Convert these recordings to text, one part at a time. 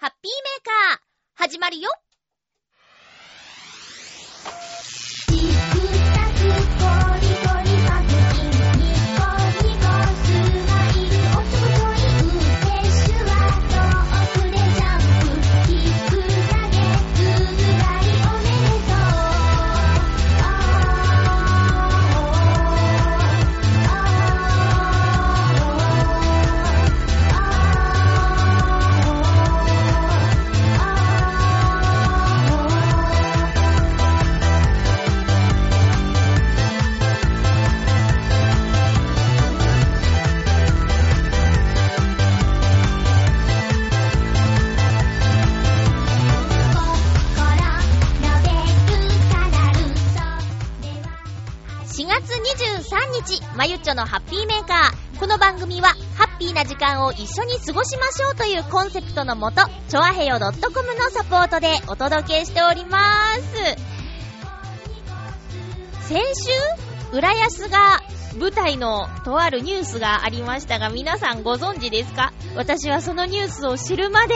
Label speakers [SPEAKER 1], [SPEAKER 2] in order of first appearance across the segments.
[SPEAKER 1] ハッピーメーカー、始まるよ。日、まゆっちょのハッピーメーカー。この番組は、ハッピーな時間を一緒に過ごしましょうというコンセプトのもと、ちょあへよ .com のサポートでお届けしております。先週、浦安が舞台のとあるニュースがありましたが、皆さんご存知ですか？私はそのニュースを知るまで、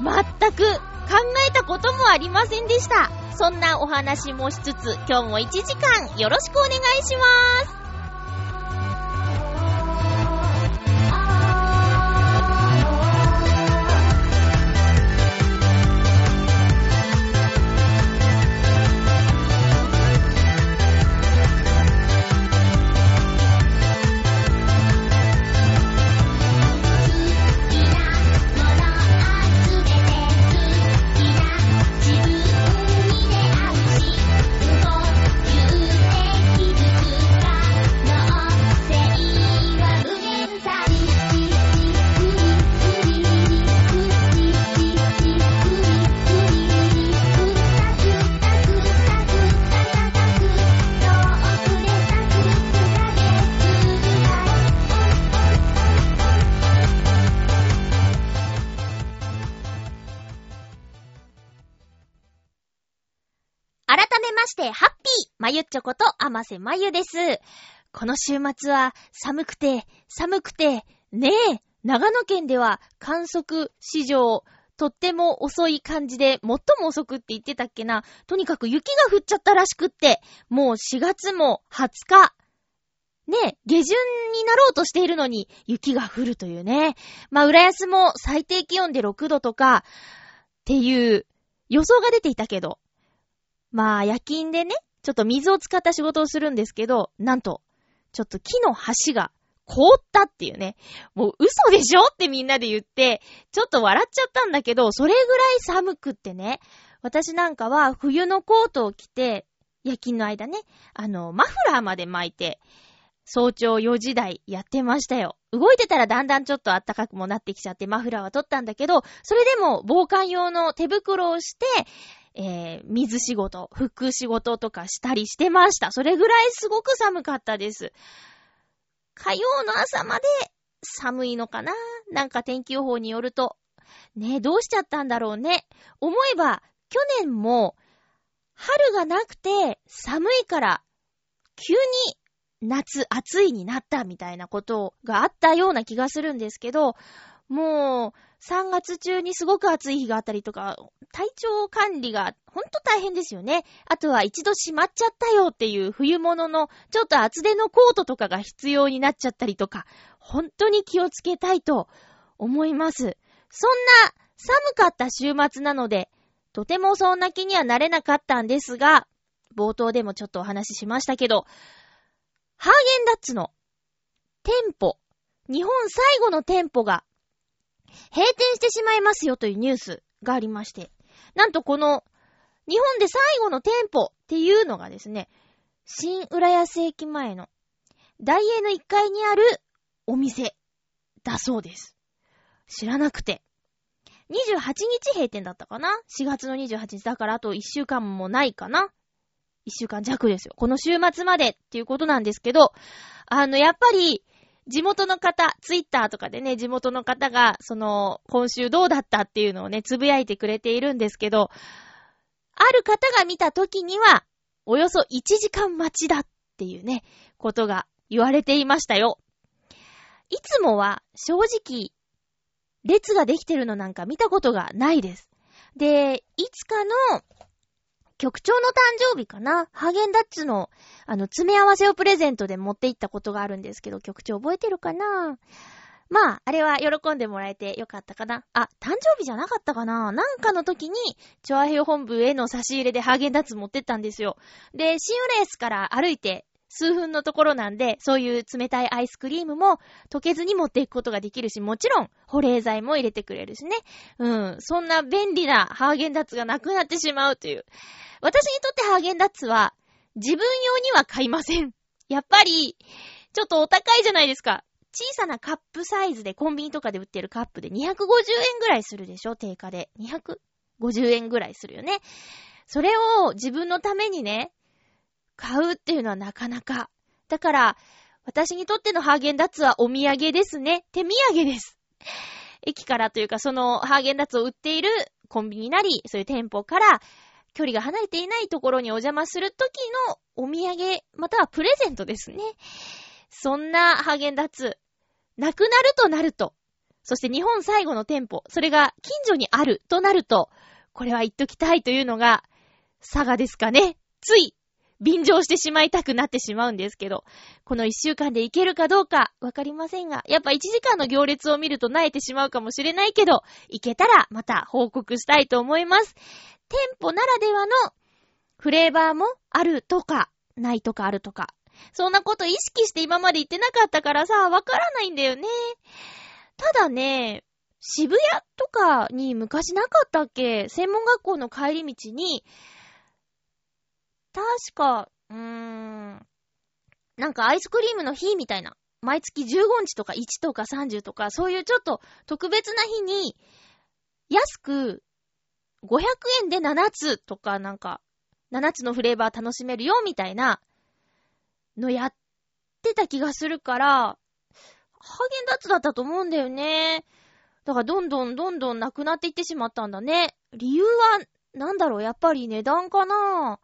[SPEAKER 1] 全く考えたこともありませんでした。そんなお話もしつつ、今日も1時間よろしくお願いします。ちょこと、あませまゆです。この週末は、寒くて、寒くて、ねえ、長野県では観測史上、とっても遅い感じで、最も遅くって言ってたっけな。とにかく雪が降っちゃったらしくって、もう4月も20日。ねえ、下旬になろうとしているのに、雪が降るというね。まあ、浦安も最低気温で6度とか、っていう予想が出ていたけど、まあ、夜勤でね、ちょっと水を使った仕事をするんですけど、なんと、ちょっと木の橋が凍ったっていうね。もう嘘でしょってみんなで言って、ちょっと笑っちゃったんだけど、それぐらい寒くってね。私なんかは冬のコートを着て、夜勤の間ね、あの、マフラーまで巻いて、早朝4時台やってましたよ。動いてたらだんだんちょっと暖かくもなってきちゃってマフラーは取ったんだけど、それでも防寒用の手袋をして、えー、水仕事、服仕事とかしたりしてました。それぐらいすごく寒かったです。火曜の朝まで寒いのかな？なんか天気予報によると。ね、どうしちゃったんだろうね。思えば、去年も、春がなくて寒いから、急に夏暑いになったみたいなことがあったような気がするんですけど、もう、3月中にすごく暑い日があったりとか、体調管理がほんと大変ですよね。あとは一度閉まっちゃったよっていう冬物のちょっと厚手のコートとかが必要になっちゃったりとか、本当に気をつけたいと思います。そんな寒かった週末なので、とてもそんな気にはなれなかったんですが、冒頭でもちょっとお話ししましたけど、ハーゲンダッツの店舗、日本最後の店舗が閉店してしまいますよというニュースがありまして、なんとこの日本で最後の店舗っていうのがですね、新浦安駅前の大英の1階にあるお店だそうです。知らなくて。28日閉店だったかな ?4 月の28日だからあと1週間もないかな ?1 週間弱ですよ。この週末までっていうことなんですけど、あの、やっぱり、地元の方、ツイッターとかでね、地元の方が、その、今週どうだったっていうのをね、つぶやいてくれているんですけど、ある方が見た時には、およそ1時間待ちだっていうね、ことが言われていましたよ。いつもは、正直、列ができてるのなんか見たことがないです。で、いつかの局長の誕生日かな？ハーゲンダッツの、あの、詰め合わせをプレゼントで持って行ったことがあるんですけど、局長覚えてるかな？まあ、あれは喜んでもらえてよかったかな。あ、誕生日じゃなかったかな？なんかの時に、チョアヘヨ本部への差し入れでハーゲンダッツ持ってったんですよ。で、シンウレースから歩いて数分のところなんで、そういう冷たいアイスクリームも溶けずに持っていくことができるし、もちろん保冷剤も入れてくれるしね。うん。そんな便利なハーゲンダッツがなくなってしまうという。私にとってハーゲンダッツは自分用には買いません。やっぱり、ちょっとお高いじゃないですか。小さなカップサイズでコンビニとかで売ってるカップで250円ぐらいするでしょ定価で。250円ぐらいするよね。それを自分のためにね、買うっていうのはなかなか。だから、私にとってのハーゲンダッツはお土産ですね。手土産です。駅からというか、そのハーゲンダッツを売っているコンビニなり、そういう店舗から、距離が離れていないところにお邪魔するときのお土産、またはプレゼントですね。そんなハーゲンダッツ、なくなるとなると、そして日本最後の店舗、それが近所にあるとなると、これは言っときたいというのが、佐賀ですかね。つい、便乗してしまいたくなってしまうんですけど、この一週間で行けるかどうかわかりませんが、やっぱ一時間の行列を見ると慣れてしまうかもしれないけど、行けたらまた報告したいと思います。店舗ならではのフレーバーもあるとか、ないとかあるとか。そんなこと意識して今まで言ってなかったからさ、わからないんだよね。ただね、渋谷とかに昔なかったっけ？専門学校の帰り道に、確か、うーん、なんかアイスクリームの日みたいな。毎月15日とか1とか30とか、そういうちょっと特別な日に、安く500円で7つとかなんか、7つのフレーバー楽しめるよみたいなのやってた気がするから、ハーゲンダッツだったと思うんだよね。だからどんどんどんどんなくなっていってしまったんだね。理由は、なんだろう、やっぱり値段かな？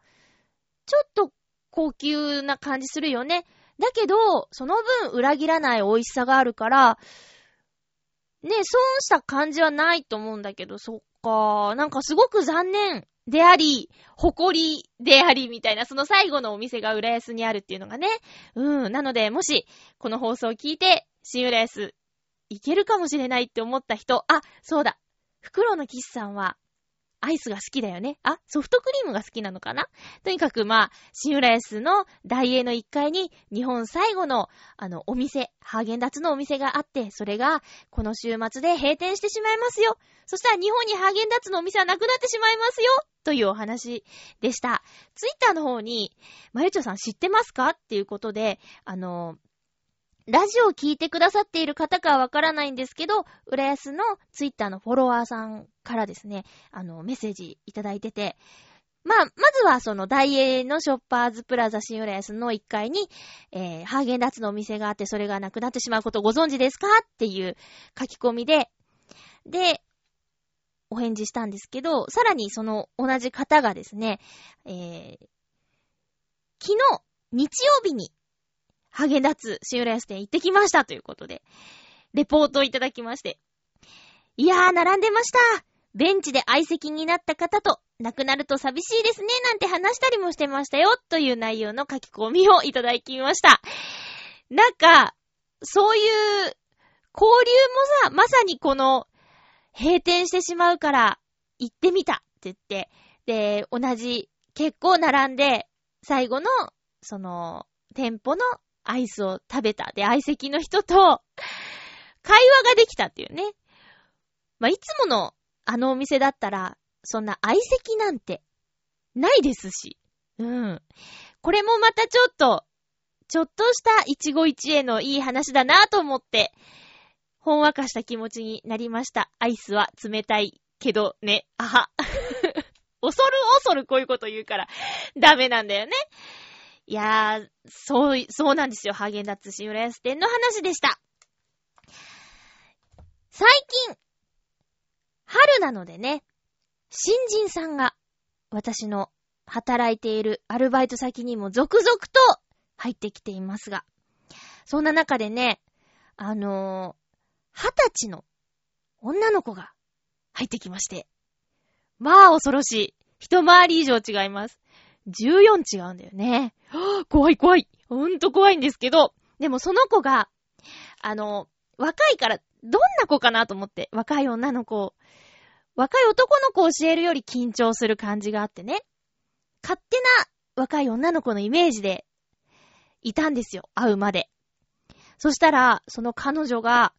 [SPEAKER 1] ちょっと高級な感じするよね。だけど、その分裏切らない美味しさがあるから、ね、損した感じはないと思うんだけど、そっか。なんかすごく残念であり、誇りでありみたいな、その最後のお店が浦安にあるっていうのがね。うん。なので、もし、この放送を聞いて、新浦安、行けるかもしれないって思った人、あ、そうだ。フクロウのキスさんは、アイスが好きだよね。あ、ソフトクリームが好きなのかな？とにかくまあ、新浦安の大英の1階に日本最後のあのお店、ハーゲンダッツのお店があって、それがこの週末で閉店してしまいますよ。そしたら日本にハーゲンダッツのお店はなくなってしまいますよ。というお話でした。ツイッターの方に、まゆちょさん知ってますか？っていうことで、あの、ラジオを聞いてくださっている方かはわからないんですけど、浦安のツイッターのフォロワーさんからですね、あの、メッセージいただいてて、まあ、まずはその大英のショッパーズプラザ新浦安の1階に、えー、ハーゲンダッツのお店があって、それがなくなってしまうことをご存知ですかっていう書き込みで、で、お返事したんですけど、さらにその同じ方がですね、えー、昨日、日曜日に、ハーゲンダッツ新浦安店行ってきましたということで、レポートをいただきまして。いやー、並んでましたベンチで相席になった方と、亡くなると寂しいですね、なんて話したりもしてましたよ、という内容の書き込みをいただきました。なんか、そういう、交流もさ、まさにこの、閉店してしまうから、行ってみたって言って、で、同じ、結構並んで、最後の、その、店舗のアイスを食べた。で、相席の人と、会話ができたっていうね。まあ、いつものあのお店だったら、そんな相席なんて、ないですし。うん。これもまたちょっと、ちょっとした一期一会のいい話だなと思って、ほんわかした気持ちになりました。アイスは冷たいけどね。あは。恐る恐るこういうこと言うから、ダメなんだよね。いやー、そう、そうなんですよ。ハーゲンダッツ新浦安店の話でした。最近、春なのでね、新人さんが、私の働いているアルバイト先にも続々と入ってきていますが、そんな中でね、あのー、二十歳の女の子が入ってきまして。まあ恐ろしい。一回り以上違います。14違うんだよね。怖い怖い。ほんと怖いんですけど、でもその子が、あの、若いから、どんな子かなと思って、若い女の子、若い男の子を教えるより緊張する感じがあってね。勝手な若い女の子のイメージでいたんですよ。会うまで。そしたら、その彼女が、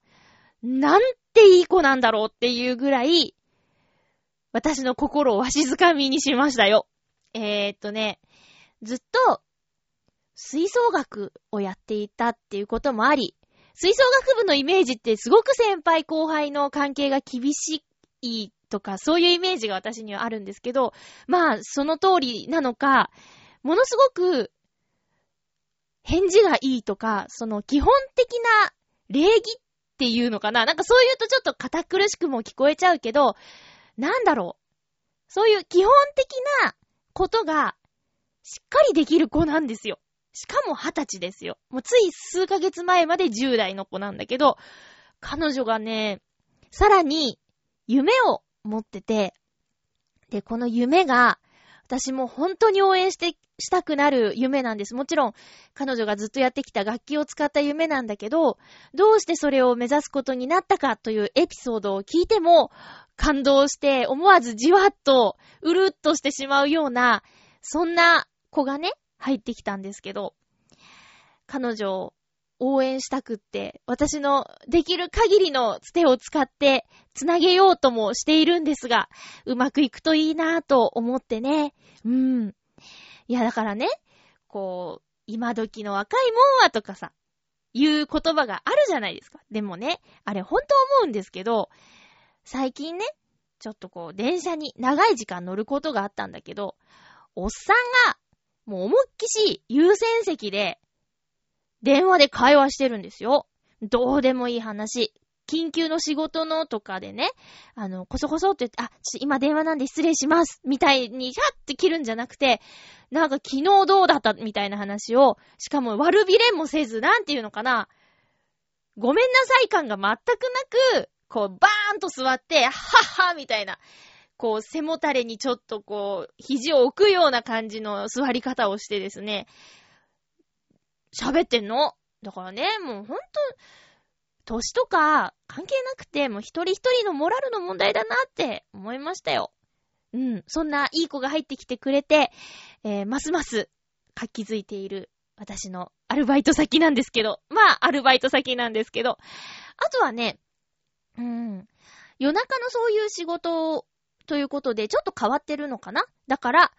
[SPEAKER 1] なんていい子なんだろうっていうぐらい、私の心をわしづかみにしましたよ。えー、っとね、ずっと、吹奏楽をやっていたっていうこともあり、吹奏楽部のイメージってすごく先輩後輩の関係が厳しいとか、そういうイメージが私にはあるんですけど、まあ、その通りなのか、ものすごく、返事がいいとか、その基本的な礼儀っていうのかななんかそういうとちょっと堅苦しくも聞こえちゃうけど、なんだろう。そういう基本的なことがしっかりできる子なんですよ。しかも二十歳ですよ。もうつい数ヶ月前まで10代の子なんだけど、彼女がね、さらに夢を持ってて、で、この夢が、私も本当に応援して、したくなる夢なんです。もちろん、彼女がずっとやってきた楽器を使った夢なんだけど、どうしてそれを目指すことになったかというエピソードを聞いても、感動して思わずじわっと、うるっとしてしまうような、そんな子がね、入ってきたんですけど、彼女応援したくって、私のできる限りのつてを使って、つなげようともしているんですが、うまくいくといいなぁと思ってね。うん。いや、だからね、こう、今時の若いもんはとかさ、いう言葉があるじゃないですか。でもね、あれ本当思うんですけど、最近ね、ちょっとこう、電車に長い時間乗ることがあったんだけど、おっさんが、もう思いっきし優先席で、電話で会話してるんですよ。どうでもいい話。緊急の仕事のとかでね、あの、こそこそって言って、あ、今電話なんで失礼します。みたいに、シャッて切るんじゃなくて、なんか昨日どうだったみたいな話を、しかも悪びれもせず、なんていうのかな。ごめんなさい感が全くなく、こう、バーンと座って、はっはみたいな。こう、背もたれにちょっとこう、肘を置くような感じの座り方をしてですね、喋ってんの？だからね、もうほんと、歳とか関係なくて、もう一人一人のモラルの問題だなって思いましたよ。うん。そんないい子が入ってきてくれて、えー、ますます活気づいている私のアルバイト先なんですけど、まあ、アルバイト先なんですけど、あとはね、うん、夜中のそういう仕事ということで、ちょっと変わってるのかな？だから、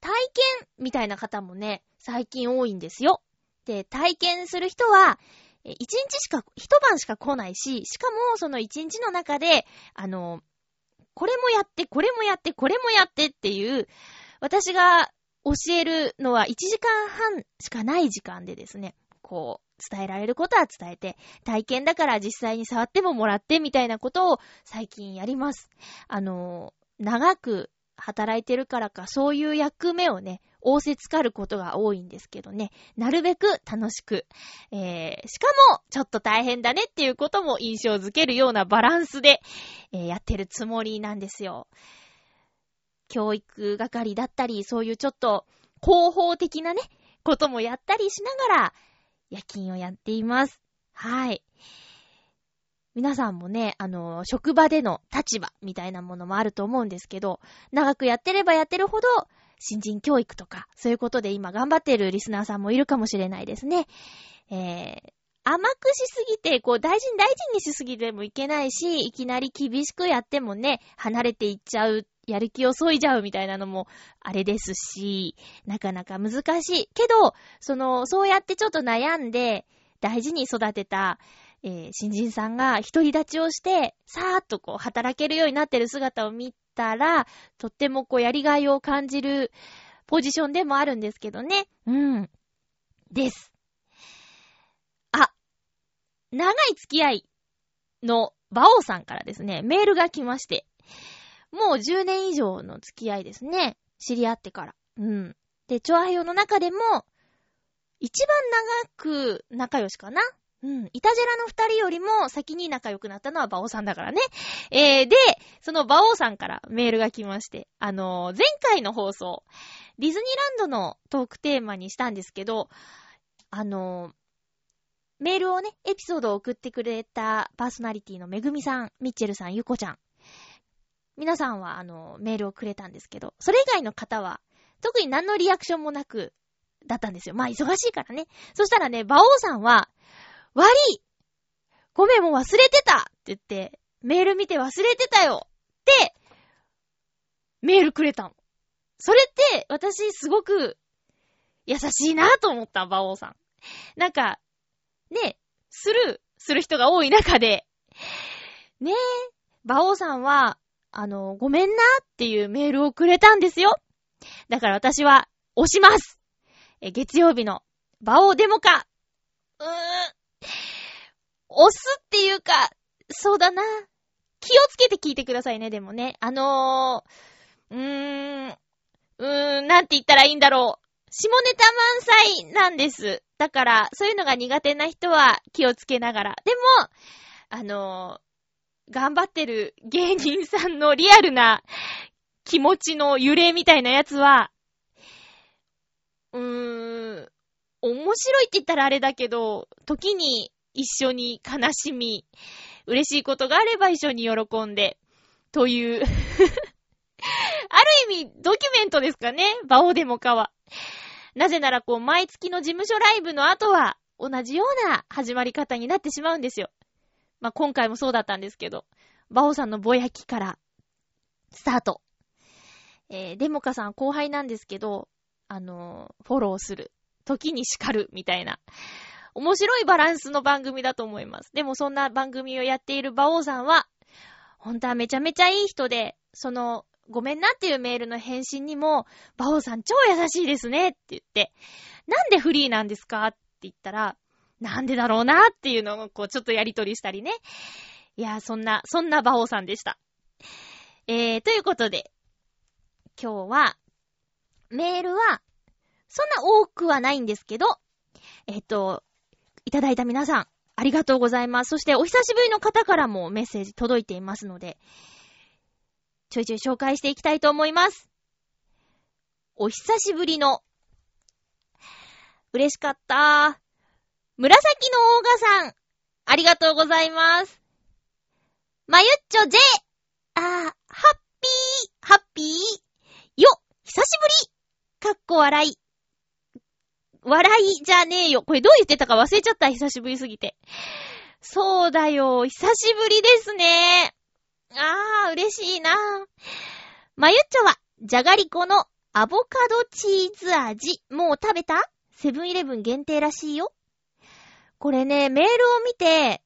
[SPEAKER 1] 体験みたいな方もね、最近多いんですよ。で、体験する人は、一日しか、一晩しか来ないし、しかもその一日の中で、あの、これもやって、これもやって、これもやってっていう、私が教えるのは1時間半しかない時間でですね、こう、伝えられることは伝えて、体験だから実際に触ってももらってみたいなことを最近やります。あの、長く働いてるからか、そういう役目をね、仰せつかることが多いんですけどね、なるべく楽しく、えー、しかも、ちょっと大変だねっていうことも印象づけるようなバランスで、えーやってるつもりなんですよ。教育係だったり、そういうちょっと広報的なね、こともやったりしながら、夜勤をやっています。はい。皆さんもね、あの、職場での立場みたいなものもあると思うんですけど、長くやってればやってるほど、新人教育とか、そういうことで今頑張ってるリスナーさんもいるかもしれないですね。えー、甘くしすぎて、こう大事に大事にしすぎてもいけないし、いきなり厳しくやってもね、離れていっちゃう、やる気を削いじゃうみたいなのもあれですし、なかなか難しい。けど、その、そうやってちょっと悩んで、大事に育てた、えー新人さんが独り立ちをして、さーっとこう働けるようになってる姿を見たら、とってもこうやりがいを感じるポジションでもあるんですけどね。うん。です。あ、長い付き合いの馬王さんからですね、メールが来まして、もう10年以上の付き合いですね。知り合ってから。うん。で、チョアヘヨの中でも、一番長く仲良しかなうん。イタジェラの二人よりも先に仲良くなったのはバオさんだからね。えー、で、そのバオさんからメールが来まして、あのー前回の放送、ディズニーランドのトークテーマにしたんですけど、あのーメールをね、エピソードを送ってくれたパーソナリティのめぐみさん、ミッチェルさん、ゆこちゃん。皆さんは、あの、メールをくれたんですけど、それ以外の方は、特に何のリアクションもなく、だったんですよ。まあ、忙しいからね。そしたらね、馬王さんは、悪いごめん、もう忘れてたって言って、メール見て忘れてたよって、メールくれたの。それって、私、すごく、優しいなと思った、馬王さん。なんか、ね、スルーする人が多い中で、ねえ、馬王さんは、あの、ごめんなっていうメールをくれたんですよ。だから私は、押しますえ、月曜日の、馬王デモかうーん。押すっていうか、そうだな。気をつけて聞いてくださいね、でもね。あのー、うーん、うーん、なんて言ったらいいんだろう。下ネタ満載なんです。だから、そういうのが苦手な人は気をつけながら。でも、あのー頑張ってる芸人さんのリアルな気持ちの揺れみたいなやつは、うーん、面白いって言ったらあれだけど、時に一緒に悲しみ、嬉しいことがあれば一緒に喜んで、という、ある意味ドキュメントですかね、バオデモカは。なぜならこう、毎月の事務所ライブの後は、同じような始まり方になってしまうんですよ。まあ、今回もそうだったんですけど、バオさんのぼやきから、スタート。えー、デモカさん後輩なんですけど、あのーフォローする。時に叱る、みたいな。面白いバランスの番組だと思います。でもそんな番組をやっている馬王さんは、本当はめちゃめちゃいい人で、その、ごめんなっていうメールの返信にも、馬王さん超優しいですねって言って、なんでフリーなんですか？って言ったら、なんでだろうなっていうのをこうちょっとやりとりしたりね。いや、そんな、そんな馬王さんでした。えー、ということで、今日は、メールは、そんな多くはないんですけど、えっと、いただいた皆さん、ありがとうございます。そして、お久しぶりの方からもメッセージ届いていますので、ちょいちょい紹介していきたいと思います。お久しぶりの、嬉しかった。紫のオーガさん、ありがとうございます。まゆっちょ J、あー、ハッピー、ハッピー、よ、久しぶりかっこ笑い。笑いじゃねえよ。これどう言ってたか忘れちゃった。久しぶりすぎて。そうだよ。久しぶりですね。あー、嬉しいな。まゆっちょは、じゃがりこのアボカドチーズ味。もう食べた？セブンイレブン限定らしいよ。これね、メールを見て、え、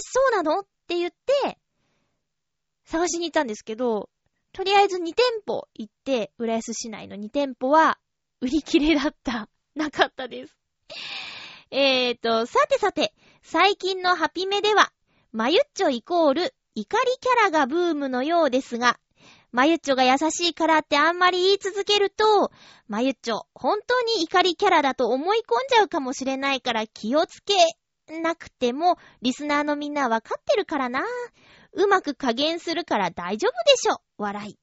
[SPEAKER 1] そうなの？って言って、探しに行ったんですけど、とりあえず2店舗行って、浦安市内の2店舗は、売り切れだった。なかったです。えーと、さてさて、最近のハピメでは、マユッチョイコール、怒りキャラがブームのようですが、マユッチョが優しいからってあんまり言い続けると、マユッチョ、本当に怒りキャラだと思い込んじゃうかもしれないから気をつけなくても、リスナーのみんなわかってるからな。うまく加減するから大丈夫でしょ。笑い。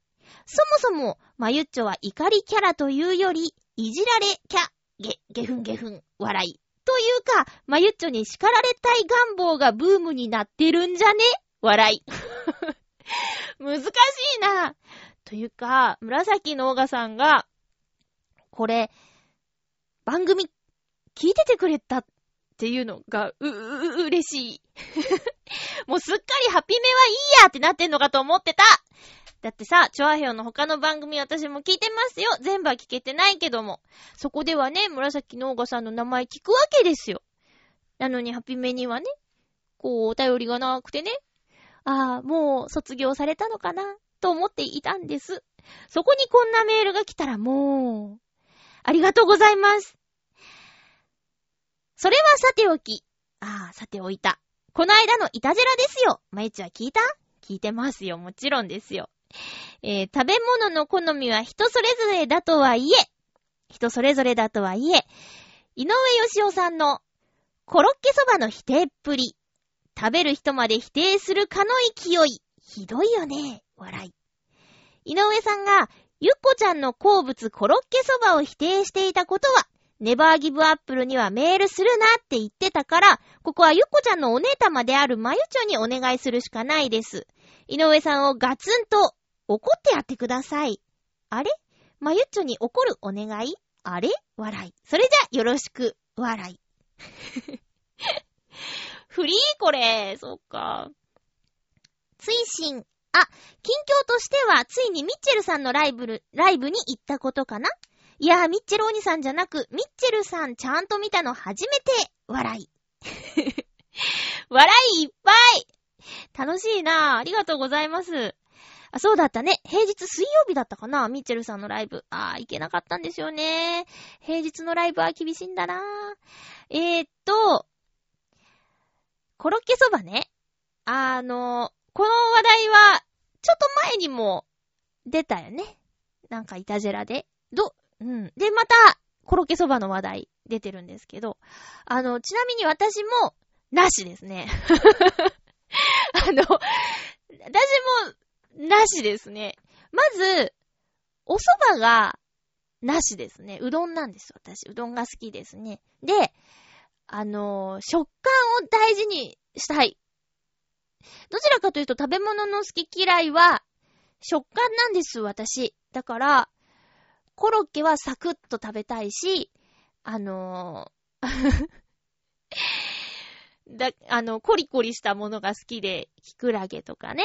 [SPEAKER 1] そもそも、マユッチョは怒りキャラというより、いじられキャ、ゲ、ゲフンゲフン、笑い。というか、マユッチョに叱られたい願望がブームになってるんじゃね？笑い。難しいな。というか、紫のオガさんが、これ、番組、聞いててくれたっていうのが、う、う、う、嬉しい。もうすっかりハピメはいいやってなってんのかと思ってただってさ、チョアヘヨの他の番組私も聞いてますよ。全部は聞けてないけども。そこではね、紫のオガさんの名前聞くわけですよ。なのにハピメにはね、こう、お便りがなくてね、ああ、もう卒業されたのかな、と思っていたんです。そこにこんなメールが来たらもう、ありがとうございます。それはさておき。ああ、さておいた。この間のイタジェラですよ。まゆちは聞いた？聞いてますよ。もちろんですよ。えー食べ物の好みは人それぞれだとはいえ、人それぞれだとはいえ、井上義雄さんのコロッケそばの否定っぷり。食べる人まで否定するかの勢い。ひどいよね。笑い。井上さんが、ゆっこちゃんの好物コロッケそばを否定していたことは、ネバーギブアップルにはメールするなって言ってたから、ここはゆっこちゃんのお姉玉であるまゆちょにお願いするしかないです。井上さんをガツンと怒ってやってください。あれ？まゆっちょに怒るお願い？あれ？笑い。それじゃ、よろしく、笑い。フリーこれ。そっか。追伸。あ、近況としては、ついにミッチェルさんのライブ、ライブに行ったことかな？いやー、ミッチェルお兄さんじゃなく、ミッチェルさんちゃんと見たの初めて、笑い。笑いいっぱい楽しいな。ありがとうございます。あ、そうだったね。平日水曜日だったかなミッチェルさんのライブ。あー、行けなかったんですよね。平日のライブは厳しいんだな。えー、っと、コロッケそばね。あの、この話題は、ちょっと前にも出たよね。なんか、イタジェラで。ど、うん。で、また、コロッケそばの話題出てるんですけど、あの、ちなみに私も、なしですね。あの、私も、なしですね。まず、お蕎麦が、なしですね。うどんなんです、私。うどんが好きですね。で、あの、食感を大事にしたい。どちらかというと食べ物の好き嫌いは、食感なんです、私。だから、コロッケはサクッと食べたいし、あのー だ、あの、コリコリしたものが好きで、キクラゲとかね。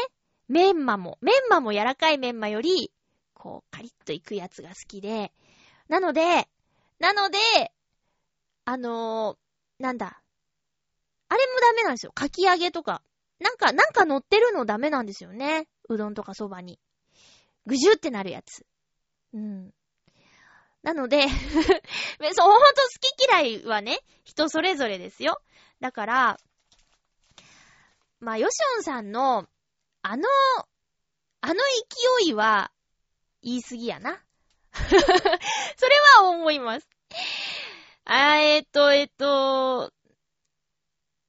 [SPEAKER 1] メンマも、メンマも柔らかいメンマより、こう、カリッといくやつが好きで。なので、なので、あのーなんだ。あれもダメなんですよ。かき揚げとか。なんか、なんか乗ってるのダメなんですよね。うどんとかそばに。ぐじゅってなるやつ。うん。なので、そう、ほんと好き嫌いはね、人それぞれですよ。だから、まあ、ヨシオンさんの、あの、あの勢いは、言い過ぎやな。それは思います。あー、えっと、えっと、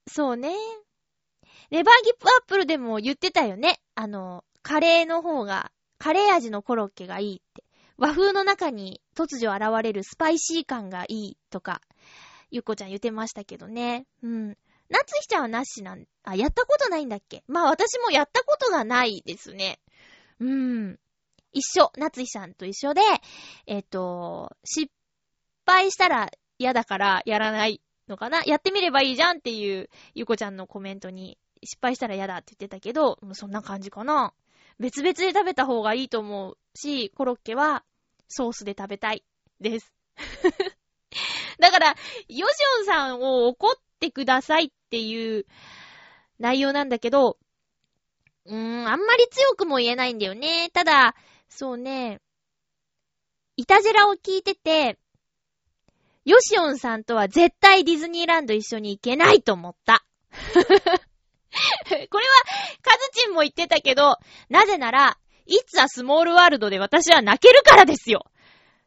[SPEAKER 1] そうね。レバーギップアップルでも言ってたよね。あの、カレーの方が、カレー味のコロッケがいいって。和風の中に突如現れるスパイシー感がいいとか、ゆっこちゃん言ってましたけどね。うん。なつひちゃんはなしなん、あ、やったことないんだっけ？まあ私もやったことがないですね。うーん。一緒。なつひちゃんと一緒で、えっ、と、失敗したら嫌だからやらないのかな？やってみればいいじゃんっていうゆこちゃんのコメントに失敗したら嫌だって言ってたけど、もうそんな感じかな。別々で食べた方がいいと思うし、コロッケはソースで食べたいです。だから、ヨシオンさんを怒ってってくださいっていう内容なんだけど、うーん、あんまり強くも言えないんだよね。ただ、そうね、イタジェラを聞いてて、ヨシオンさんとは絶対ディズニーランド一緒に行けないと思った。これは、カズチンも言ってたけど、なぜなら、It's a Small World で私は泣けるからですよ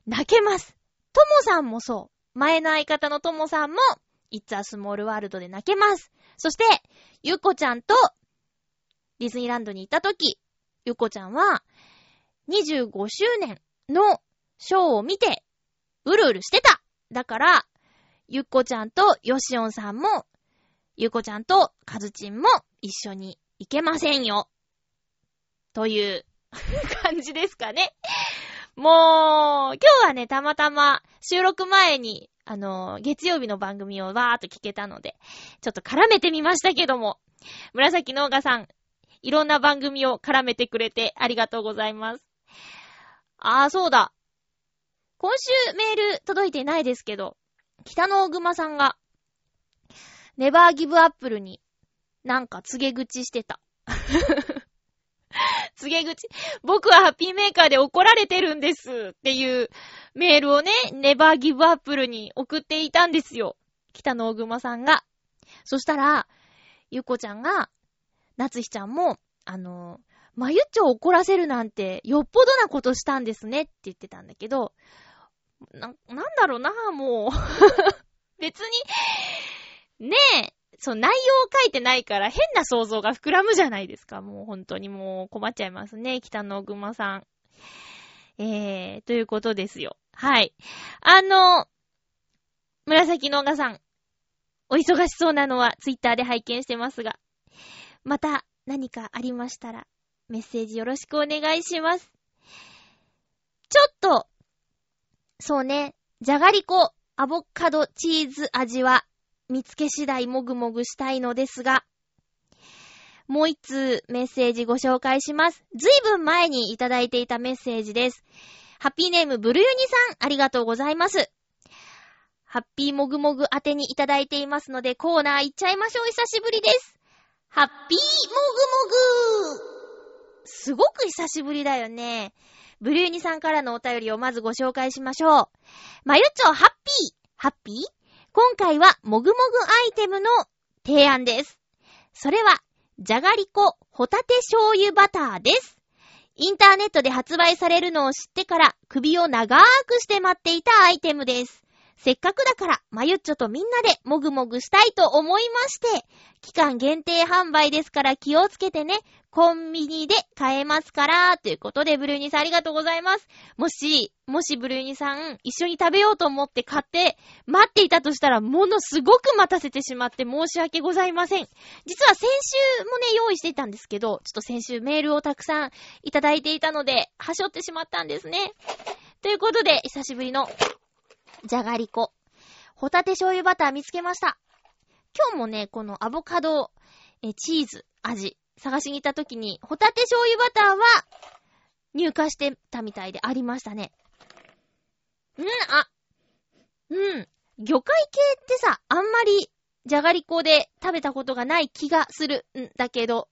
[SPEAKER 1] 泣けます。ともさんもそう。前の相方のともさんも、It's a Small World で泣けます。そして、ゆっこちゃんと、ディズニーランドに行った時、ゆっこちゃんは、25周年のショーを見て、うるうるしてただから、ゆっこちゃんとよしおんさんも、ゆっこちゃんとかずちんも一緒に行けませんよ。という 感じですかね。もう、今日はね、たまたま収録前に、あの、月曜日の番組をわーっと聞けたので、ちょっと絡めてみましたけども、紫農家さん、いろんな番組を絡めてくれてありがとうございます。あー、そうだ。今週メール届いてないですけど、北の大熊さんが、ネバーギブアップルになんか告げ口してた。告げ口。僕はハッピーメーカーで怒られてるんですっていうメールをね、ネバーギブアップルに送っていたんですよ。北の大熊さんが。そしたら、ゆっこちゃんが、なつひちゃんも、あの、まゆっちょを怒らせるなんて、よっぽどなことしたんですねって言ってたんだけど、な、なんだろうな、もう。別に、ねえ、そう、内容を書いてないから変な想像が膨らむじゃないですか。もう本当にもう困っちゃいますね。北野熊さん。えー、ということですよ。はい。あの、紫のがさん。お忙しそうなのはツイッターで拝見してますが。また何かありましたらメッセージよろしくお願いします。ちょっと、そうね、じゃがりこ、アボカド、チーズ味は見つけ次第もぐもぐしたいのですが、もう一通メッセージご紹介します。ずいぶん前にいただいていたメッセージです。ハッピーネームブルユニさん、ありがとうございます。ハッピーもぐもぐ宛てにいただいていますので、コーナー行っちゃいましょう。久しぶりです。ハッピーもぐもぐすごく久しぶりだよね。ブルユニさんからのお便りをまずご紹介しましょう。まゆちょ、ハッピーハッピー？今回は、もぐもぐアイテムの提案です。それは、じゃがりこ、ホタテ醤油バターです。インターネットで発売されるのを知ってから、首を長ーくして待っていたアイテムです。せっかくだから、まゆっちょとみんなでもぐもぐしたいと思いまして、期間限定販売ですから気をつけてね。コンビニで買えますから、ということで、ブルーニさんありがとうございます。もし、もしブルーニさん一緒に食べようと思って買って待っていたとしたら、ものすごく待たせてしまって申し訳ございません。実は先週もね、用意していたんですけど、ちょっと先週メールをたくさんいただいていたので、はしょってしまったんですね。ということで、久しぶりのじゃがりこ。ホタテ醤油バター見つけました。今日もね、このアボカド、え、チーズ、味、探しに行った時に、ホタテ醤油バターは、入荷してたみたいでありましたね。うん、あ、うん。魚介系ってさ、あんまり、じゃがりこで食べたことがない気がするんだけど。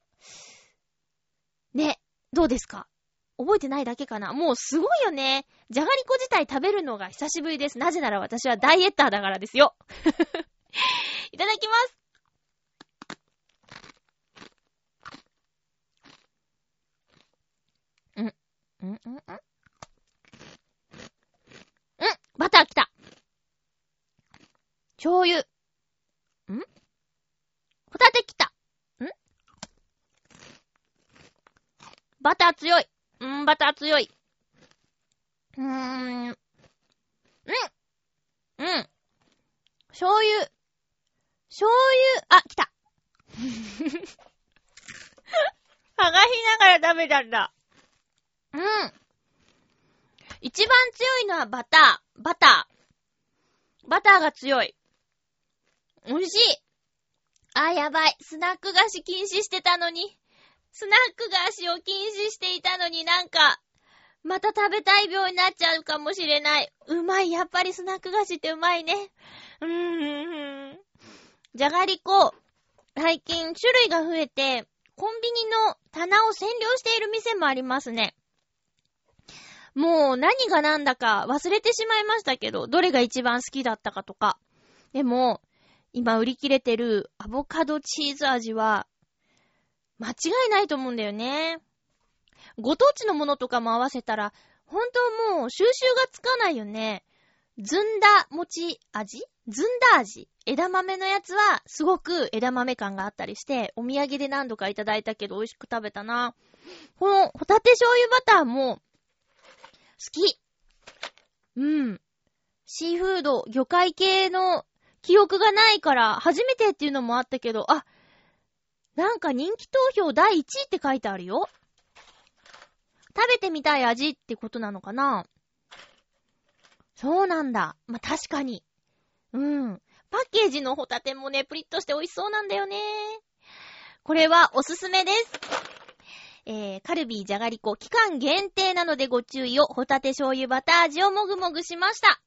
[SPEAKER 1] ね、どうですか？覚えてないだけかなもうすごいよね。じゃがりこ自体食べるのが久しぶりです。なぜなら私はダイエッターだからですよ。いただきます。ん、ん、ん、ん。ん、バター来た。醤油。ん？ホタテ来た。ん？バター強い。うーん、バター強い。うーん。うん。うん。醤油。醤油、あ、来た。剥がしながら食べたんだ。うん。一番強いのはバター。バター。バターが強い。美味しい。あ、やばい。スナック菓子禁止してたのに。スナック菓子を禁止していたのになんか、また食べたい病になっちゃうかもしれない。うまい。やっぱりスナック菓子ってうまいね。うーん。じゃがりこ。最近種類が増えて、コンビニの棚を占領している店もありますね。もう何が何だか忘れてしまいましたけど、どれが一番好きだったかとか。でも、今売り切れてるアボカドチーズ味は、間違いないと思うんだよね。ご当地のものとかも合わせたら、ほんともう収集がつかないよね。ずんだ餅味？ずんだ味？枝豆のやつはすごく枝豆感があったりして、お土産で何度かいただいたけど美味しく食べたな。このホタテ醤油バターも好き。うん。シーフード、魚介系の記憶がないから初めてっていうのもあったけど、あ、なんか人気投票第1位って書いてあるよ。食べてみたい味ってことなのかな？そうなんだ。まあ、確かに。うん。パッケージのホタテもね、プリッとして美味しそうなんだよね。これはおすすめです。えー、カルビーじゃがりこ期間限定なのでご注意を、ホタテ醤油バター味をもぐもぐしました。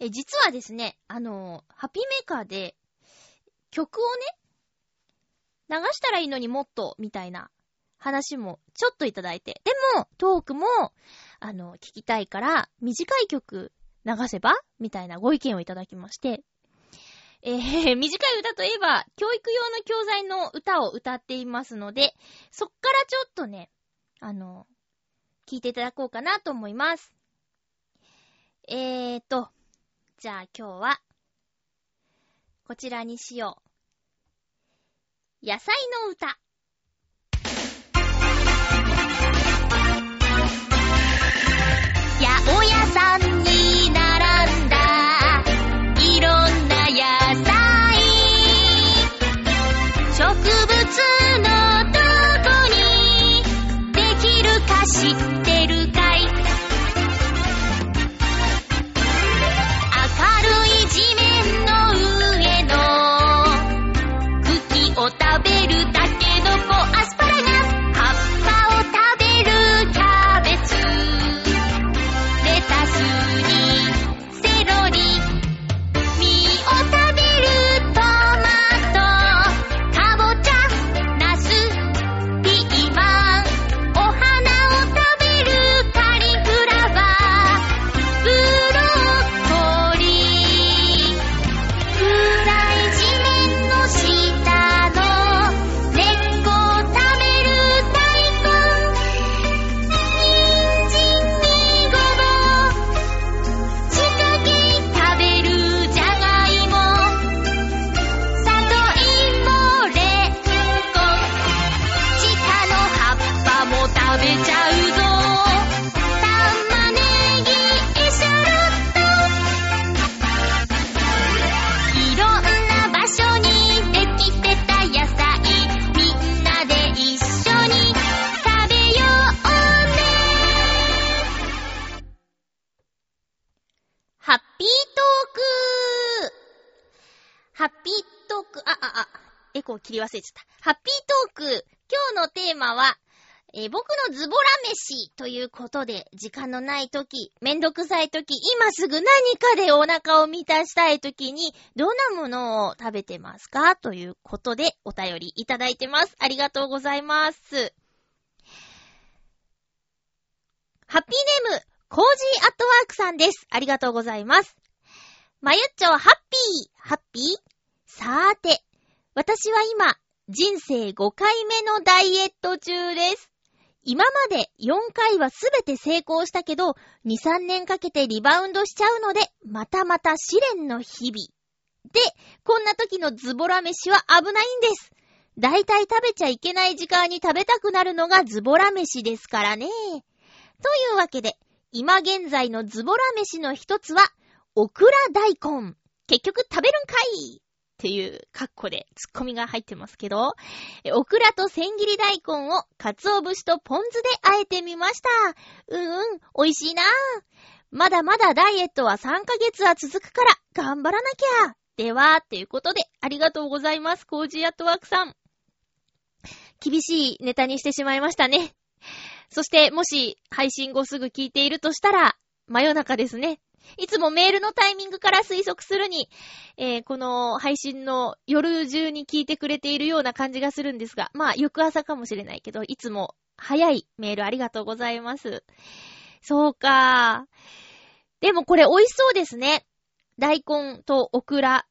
[SPEAKER 1] え、実はですね、あのーハピーメーカーで曲をね、流したらいいのにもっと、みたいな話もちょっといただいて。でも、トークも、あの、聞きたいから、短い曲流せばみたいなご意見をいただきまして。えー、短い歌といえば、教育用の教材の歌を歌っていますので、そっからちょっとね、あの、聞いていただこうかなと思います。えーと、じゃあ今日は、こちらにしよう。野菜の歌。八百屋さんに並ということで、時間のない時、めんどくさい時、今すぐ何かでお腹を満たしたい時に、どんなものを食べてますか？ということで、お便りいただいてます。ありがとうございます。ハッピーネーム、コージーアットワークさんです。ありがとうございます。まゆっちょ、ハッピー、ハッピーさーて、私は今、人生5回目のダイエット中です。今まで4回はすべて成功したけど、2、3年かけてリバウンドしちゃうので、またまた試練の日々。で、こんな時のズボラ飯は危ないんです。だいたい食べちゃいけない時間に食べたくなるのがズボラ飯ですからね。というわけで、今現在のズボラ飯の一つは、オクラ大根。結局食べるんかいっていうカッコでツッコミが入ってますけど、オクラと千切り大根を鰹節とポン酢で和えてみました。うんうん、美味しいなぁまだまだダイエットは3ヶ月は続くから頑張らなきゃ。では、っていうことでありがとうございます。コージーアットワークさん。厳しいネタにしてしまいましたね。そして、もし配信後すぐ聞いているとしたら、真夜中ですね。いつもメールのタイミングから推測するに、えーこの配信の夜中に聞いてくれているような感じがするんですが、まあ、翌朝かもしれないけど、いつも早いメールありがとうございます。そうか。でもこれ美味しそうですね。大根とオクラ、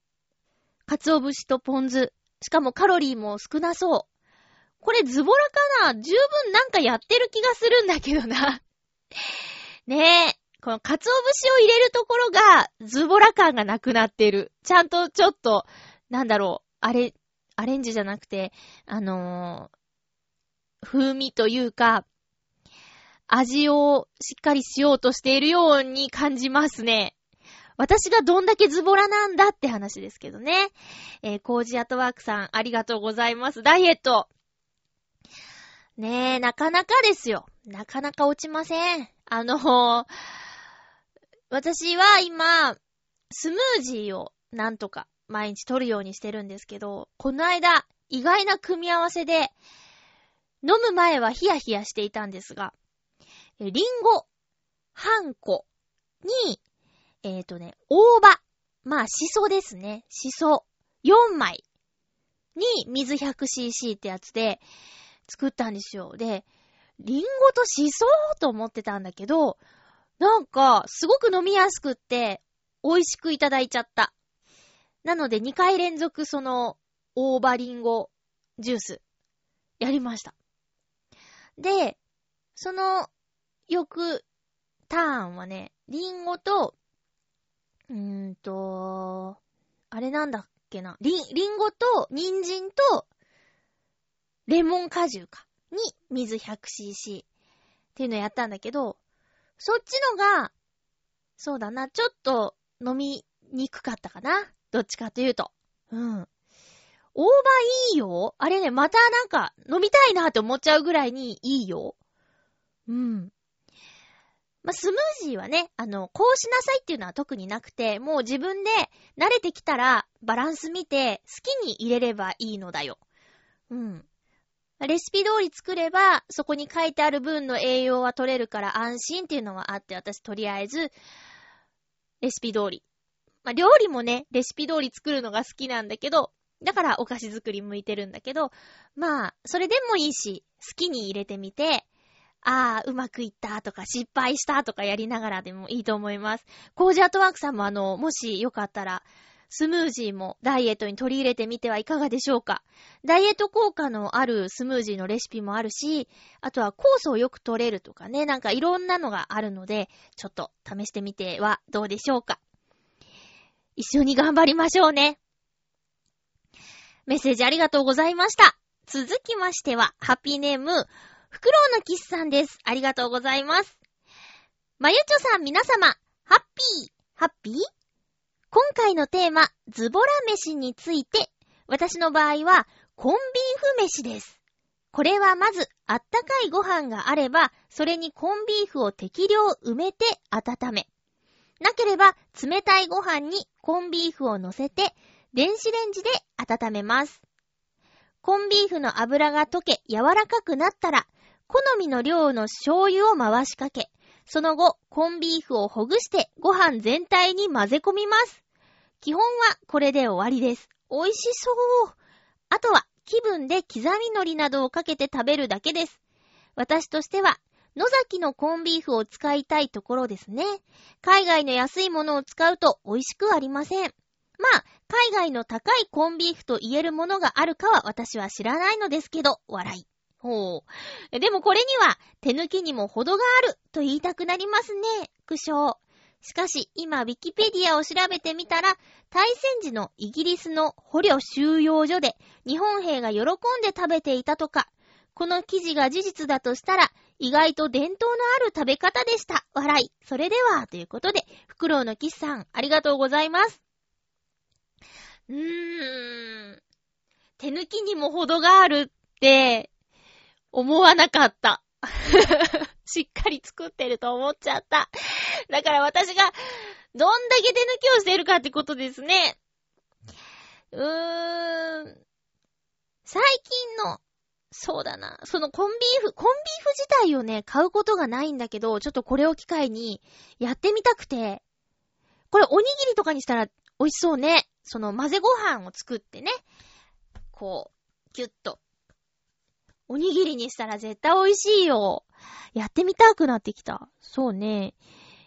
[SPEAKER 1] 鰹節とポン酢。しかもカロリーも少なそう。これズボラかな？十分なんかやってる気がするんだけどな。ねえ。この鰹節を入れるところがズボラ感がなくなってる。ちゃんとちょっと、なんだろう、あれ、アレンジじゃなくて、あのー風味というか、味をしっかりしようとしているように感じますね。私がどんだけズボラなんだって話ですけどね。えー、コージアトワークさん、ありがとうございます。ダイエット。ねえ、なかなかですよ。なかなか落ちません。あのー私は今、スムージーをなんとか毎日取るようにしてるんですけど、この間、意外な組み合わせで、飲む前はヒヤヒヤしていたんですが、リンゴ、半個に、えっ、とね、大葉。まあ、シソですね。シソ。4枚に水 100cc ってやつで作ったんですよ。で、リンゴとシソと思ってたんだけど、なんか、すごく飲みやすくって、美味しくいただいちゃった。なので、2回連続その、大葉リンゴジュース、やりました。で、その、翌、ターンはね、リンゴと、うーんと、あれなんだっけな。りん、りんごと、人参と、レモン果汁か。に、水 100cc。っていうのやったんだけど、そっちのが、そうだな、ちょっと飲みにくかったかな。どっちかというと。うん。大葉いいよ。あれね、またなんか飲みたいなって思っちゃうぐらいにいいよ。うん。まあ、スムージーはね、あの、こうしなさいっていうのは特になくて、もう自分で慣れてきたらバランス見て好きに入れればいいのだよ。うん。レシピ通り作れば、そこに書いてある分の栄養は取れるから安心っていうのはあって、私とりあえず、レシピ通り。まあ、料理もね、レシピ通り作るのが好きなんだけど、だからお菓子作り向いてるんだけど、まあ、それでもいいし、好きに入れてみて、ああ、うまくいったとか、失敗したとかやりながらでもいいと思います。コージアートワークさんもあの、もしよかったら、スムージーもダイエットに取り入れてみてはいかがでしょうか。ダイエット効果のあるスムージーのレシピもあるし、あとは酵素をよく取れるとかね、なんかいろんなのがあるので、ちょっと試してみてはどうでしょうか。一緒に頑張りましょうね。メッセージありがとうございました。続きましては、ハッピーネーム、フクロウのキスさんです。ありがとうございます。まゆちょさん皆様、ハッピー、ハッピー？今回のテーマ、ズボラ飯について、私の場合は、コンビーフ飯です。これはまず、あったかいご飯があれば、それにコンビーフを適量埋めて温め。なければ、冷たいご飯にコンビーフを乗せて、電子レンジで温めます。コンビーフの油が溶け柔らかくなったら、好みの量の醤油を回しかけ、その後、コンビーフをほぐしてご飯全体に混ぜ込みます。基本はこれで終わりです。美味しそう。あとは気分で刻み海苔などをかけて食べるだけです。私としては、野崎のコンビーフを使いたいところですね。海外の安いものを使うと美味しくありません。まあ、海外の高いコンビーフと言えるものがあるかは私は知らないのですけど、笑い。ほう。でもこれには手抜きにも程があると言いたくなりますね。苦笑。しかし、今、ウィキペディアを調べてみたら、大戦時のイギリスの捕虜収容所で日本兵が喜んで食べていたとか、この記事が事実だとしたら、意外と伝統のある食べ方でした。笑い。それでは、ということで、フクロウのキスさん、ありがとうございます。うーん。手抜きにも程があるって、思わなかった。しっかり作ってると思っちゃった。だから私が、どんだけ手抜きをしてるかってことですね。うーん。最近の、そうだな。そのコンビーフ、コンビーフ自体をね、買うことがないんだけど、ちょっとこれを機会にやってみたくて、これおにぎりとかにしたら美味しそうね。その混ぜご飯を作ってね、こう、キュッと。おにぎりにしたら絶対美味しいよ。やってみたくなってきた。そうね。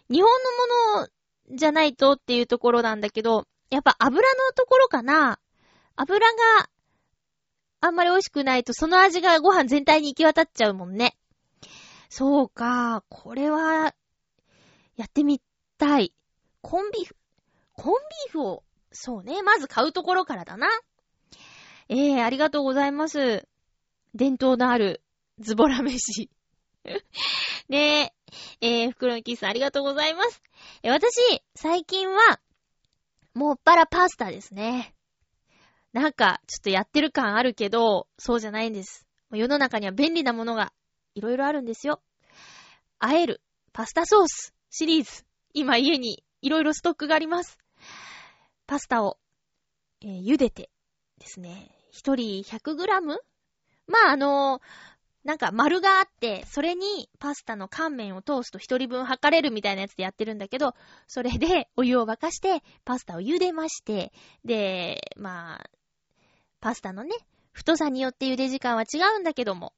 [SPEAKER 1] 日本のものじゃないとっていうところなんだけど、やっぱ油のところかな。油があんまり美味しくないとその味がご飯全体に行き渡っちゃうもんね。そうか。これは、やってみたい。コンビーフ。コンビーフを、そうね。まず買うところからだな。ええー、ありがとうございます。伝統のあるズボラ飯。ねえ、えー、袋のキスさんありがとうございます。え、私、最近は、もっぱらパスタですね。なんか、ちょっとやってる感あるけど、そうじゃないんです。世の中には便利なものがいろいろあるんですよ。あえる、パスタソース、シリーズ。今家にいろいろストックがあります。パスタを、えー、茹でてですね。一人 100g? まあ、あの、なんか丸があって、それにパスタの乾麺を通すと一人分測れるみたいなやつでやってるんだけど、それでお湯を沸かして、パスタを茹でまして、で、まあ、パスタのね、太さによって茹で時間は違うんだけども、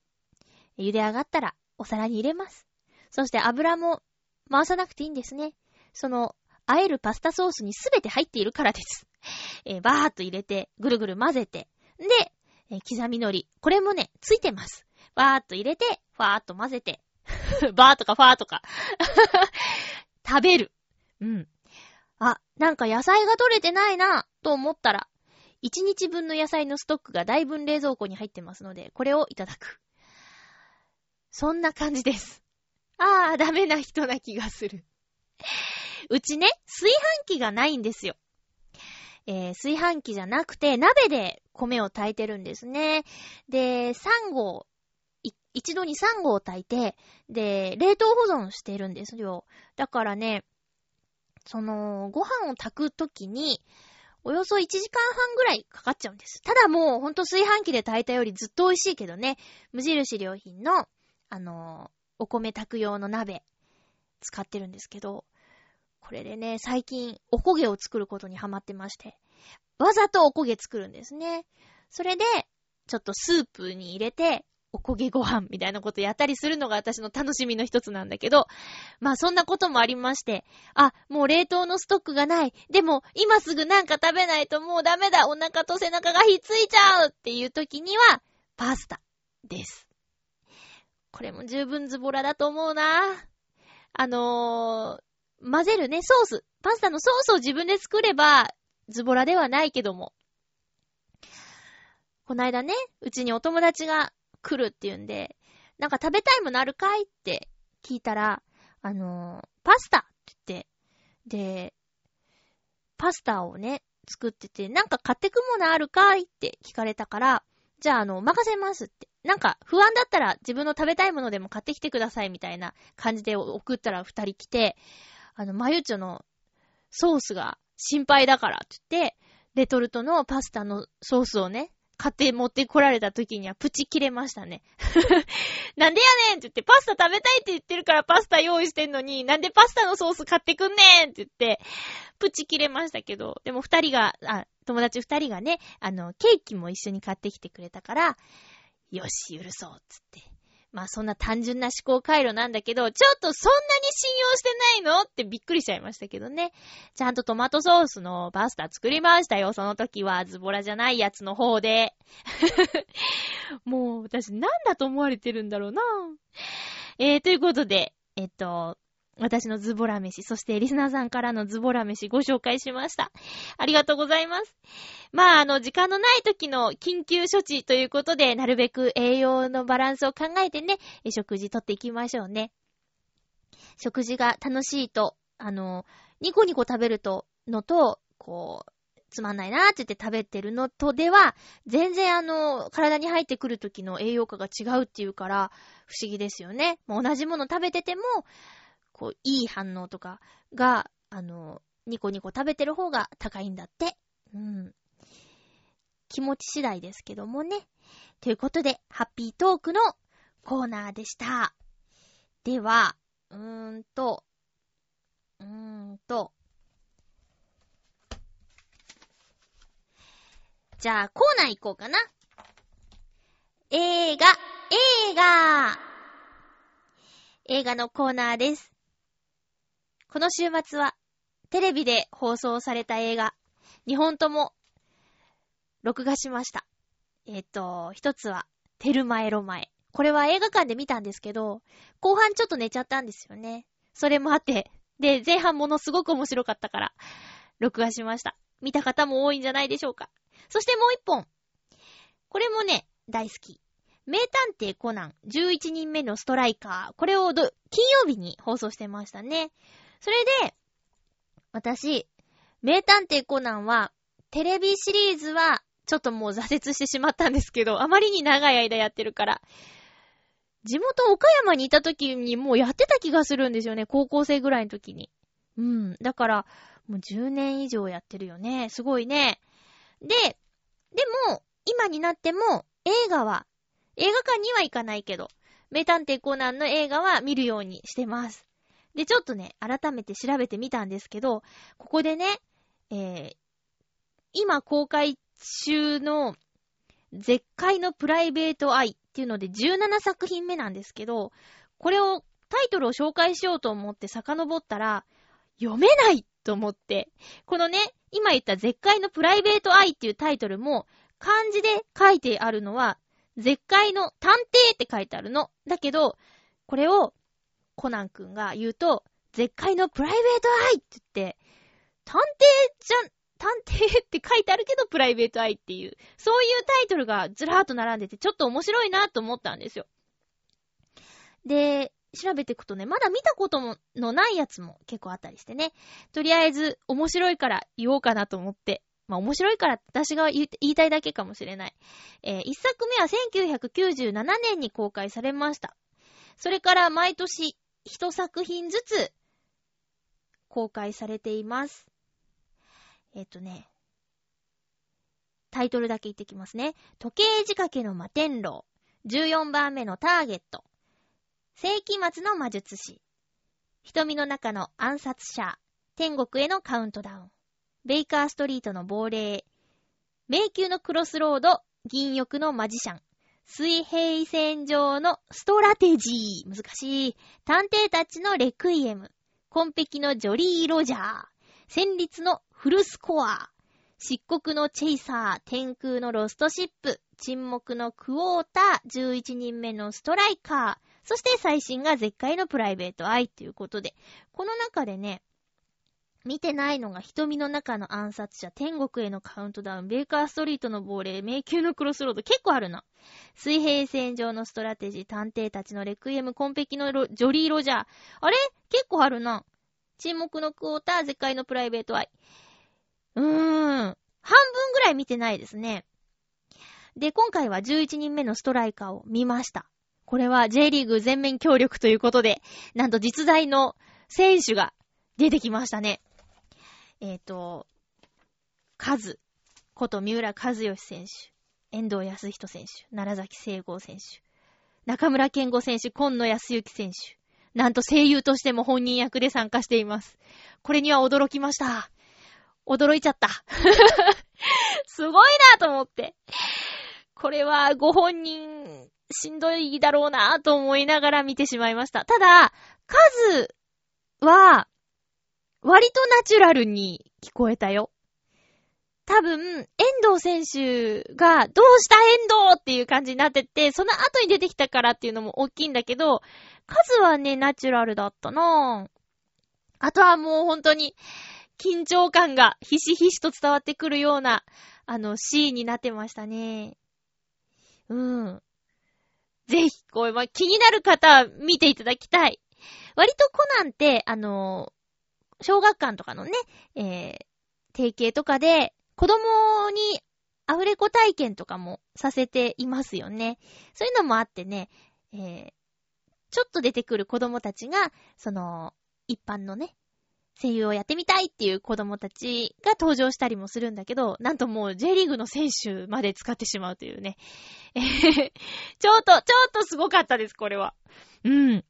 [SPEAKER 1] 茹で上がったらお皿に入れます。そして油も回さなくていいんですね。その、和えるパスタソースにすべて入っているからです。えー、バーっと入れて、ぐるぐる混ぜて、で、えー、刻み海苔。これもね、ついてます。バーっと入れて、ファーっと混ぜて、バーとかファーとか、食べる。うん。あ、なんか野菜が取れてないな、と思ったら、1日分の野菜のストックが大分冷蔵庫に入ってますので、これをいただく。そんな感じです。あー、ダメな人な気がする。うちね、炊飯器がないんですよ。えー、炊飯器じゃなくて、鍋で米を炊いてるんですね。で、3合、一度に3合炊いて、で、冷凍保存してるんですよ。だからね、その、ご飯を炊くときに、およそ1時間半ぐらいかかっちゃうんです。ただもう、ほんと炊飯器で炊いたよりずっと美味しいけどね、無印良品の、あのーお米炊く用の鍋、使ってるんですけど、これでね、最近、おこげを作ることにハマってまして、わざとおこげ作るんですね。それで、ちょっとスープに入れて、おこげご飯みたいなことやったりするのが私の楽しみの一つなんだけど、まあそんなこともありまして、あ、もう冷凍のストックがない。でも、今すぐなんか食べないともうダメだ。お腹と背中がひっついちゃうっていう時には、パスタです。これも十分ズボラだと思うな。あのー、混ぜるね、ソース。パスタのソースを自分で作れば、ズボラではないけども。こないだね、うちにお友達が来るっていうんで、なんか食べたいものあるかいって聞いたら、あのー、パスタって言って、で、パスタをね、作ってて、なんか買ってくものあるかいって聞かれたから、じゃあ、あの、任せますって。なんか、不安だったら自分の食べたいものでも買ってきてくださいみたいな感じで送ったら二人来て、あの、マユッチョのソースが心配だからって言って、レトルトのパスタのソースをね、買って持ってこられた時にはプチ切れましたね。なんでやねんって言って、パスタ食べたいって言ってるからパスタ用意してんのに、なんでパスタのソース買ってくんねんって言って、プチ切れましたけど、でも二人が、あ、友達二人がね、あの、ケーキも一緒に買ってきてくれたから、よし、許そう、つって。まあそんな単純な思考回路なんだけど、ちょっとそんなに信用してないの？ってびっくりしちゃいましたけどね。ちゃんとトマトソースのパスタ作りましたよ、その時は。ズボラじゃないやつの方で。もう私なんだと思われてるんだろうな。えー、ということで、えっと、私のズボラ飯、そしてリスナーさんからのズボラ飯ご紹介しました。ありがとうございます。まあ、あの、時間のない時の緊急処置ということで、なるべく栄養のバランスを考えてね、食事とっていきましょうね。食事が楽しいと、あの、ニコニコ食べると、のと、こう、つまんないなーって言って食べてるのとでは、全然あの、体に入ってくる時の栄養価が違うっていうから、不思議ですよね。もう同じもの食べてても、こう、いい反応とかが、あの、ニコニコ食べてる方が高いんだって。うん。気持ち次第ですけどもね。ということで、ハッピートークのコーナーでした。では、うーんと、うーんと、じゃあ、コーナー行こうかな。映画、映画映画のコーナーです。この週末は、テレビで放送された映画、2本とも、録画しました。えっ、と、一つは、テルマエロマエ。これは映画館で見たんですけど、後半ちょっと寝ちゃったんですよね。それもあって、で、前半ものすごく面白かったから、録画しました。見た方も多いんじゃないでしょうか。そしてもう一本。これもね、大好き。名探偵コナン11人目のストライカー。これを金曜日に放送してましたね。それで、私、名探偵コナンは、テレビシリーズは、ちょっともう挫折してしまったんですけど、あまりに長い間やってるから、地元岡山にいた時にもうやってた気がするんですよね。高校生ぐらいの時に。うん。だから、もう10年以上やってるよね。すごいね。で、でも、今になっても、映画は、映画館には行かないけど、名探偵コナンの映画は見るようにしてます。で、ちょっとね、改めて調べてみたんですけど、ここでね、えー、今公開中の絶海のプライベート愛っていうので17作品目なんですけど、これを、タイトルを紹介しようと思って遡ったら、読めないと思って、このね、今言った絶海のプライベート愛っていうタイトルも、漢字で書いてあるのは、絶海の探偵って書いてあるの。だけど、これをコナン君が言うと、絶海のプライベート愛って言って、探偵じゃん探偵って書いてあるけどプライベートアイっていう、そういうタイトルがずらーっと並んでて、ちょっと面白いなと思ったんですよ。で、調べていくとね、まだ見たことものないやつも結構あったりしてね。とりあえず、面白いから言おうかなと思って。まあ面白いから私が言い言いたいだけかもしれない。えー一作目は1997年に公開されました。それから毎年一作品ずつ公開されています。えっ、とね、タイトルだけ言ってきますね。時計仕掛けの摩天楼。14番目のターゲット。世紀末の魔術師。瞳の中の暗殺者。天国へのカウントダウン。ベイカーストリートの亡霊。迷宮のクロスロード。銀翼のマジシャン。水平線上のストラテジー。難しい。探偵たちのレクイエム。紺碧のジョリー・ロジャー。戦慄のフルスコア。漆黒のチェイサー。天空のロストシップ。沈黙のクォーター。11人目のストライカー。そして最新が絶海のプライベートアイということで、この中でね、見てないのが瞳の中の暗殺者、天国へのカウントダウン、ベーカーストリートの亡霊、迷宮のクロスロード、結構あるな。水平線上のストラテジー、探偵たちのレクイエム、コンペキのロジョリー・ロジャー。あれ？結構あるな。沈黙のクォーター、絶海のプライベートアイ。うーん。半分ぐらい見てないですね。で、今回は11人目のストライカーを見ました。これは J リーグ全面協力ということで、なんと実在の選手が出てきましたね。えっ、と、カズこと三浦和義選手、遠藤康人選手、奈良崎聖剛選手、中村健吾選手、今野康之選手、なんと声優としても本人役で参加しています。これには驚きました。驚いちゃった。すごいなと思って。これはご本人しんどいだろうなと思いながら見てしまいました。ただ、数は、割とナチュラルに聞こえたよ。多分、遠藤選手が、どうした遠藤っていう感じになってて、その後に出てきたからっていうのも大きいんだけど、数はね、ナチュラルだったなぁ。あとはもう本当に、緊張感がひしひしと伝わってくるような、あの、シーンになってましたね。うん。ぜひ、こう、ま、気になる方は見ていただきたい。割とコナンって、あの、小学館とかのね、えー、提携とかで、子供にアフレコ体験とかもさせていますよね。そういうのもあってね、えー、ちょっと出てくる子供たちが、その、一般のね、声優をやってみたいっていう子供たちが登場したりもするんだけど、なんともう J リーグの選手まで使ってしまうというね。えへへちょっと、ちょっとすごかったです、これは。うん。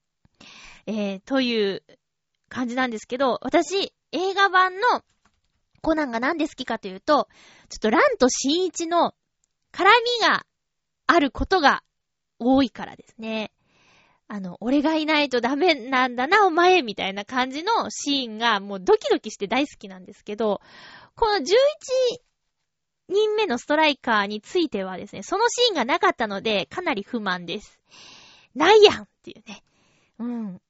[SPEAKER 1] えー、という感じなんですけど、私、映画版のコナンがなんで好きかというと、ちょっとランと新一の絡みがあることが多いからですね。あの、俺がいないとダメなんだな、お前みたいな感じのシーンがもうドキドキして大好きなんですけど、この11人目のストライカーについてはですね、そのシーンがなかったので、かなり不満です。ないやんっていうね。うん。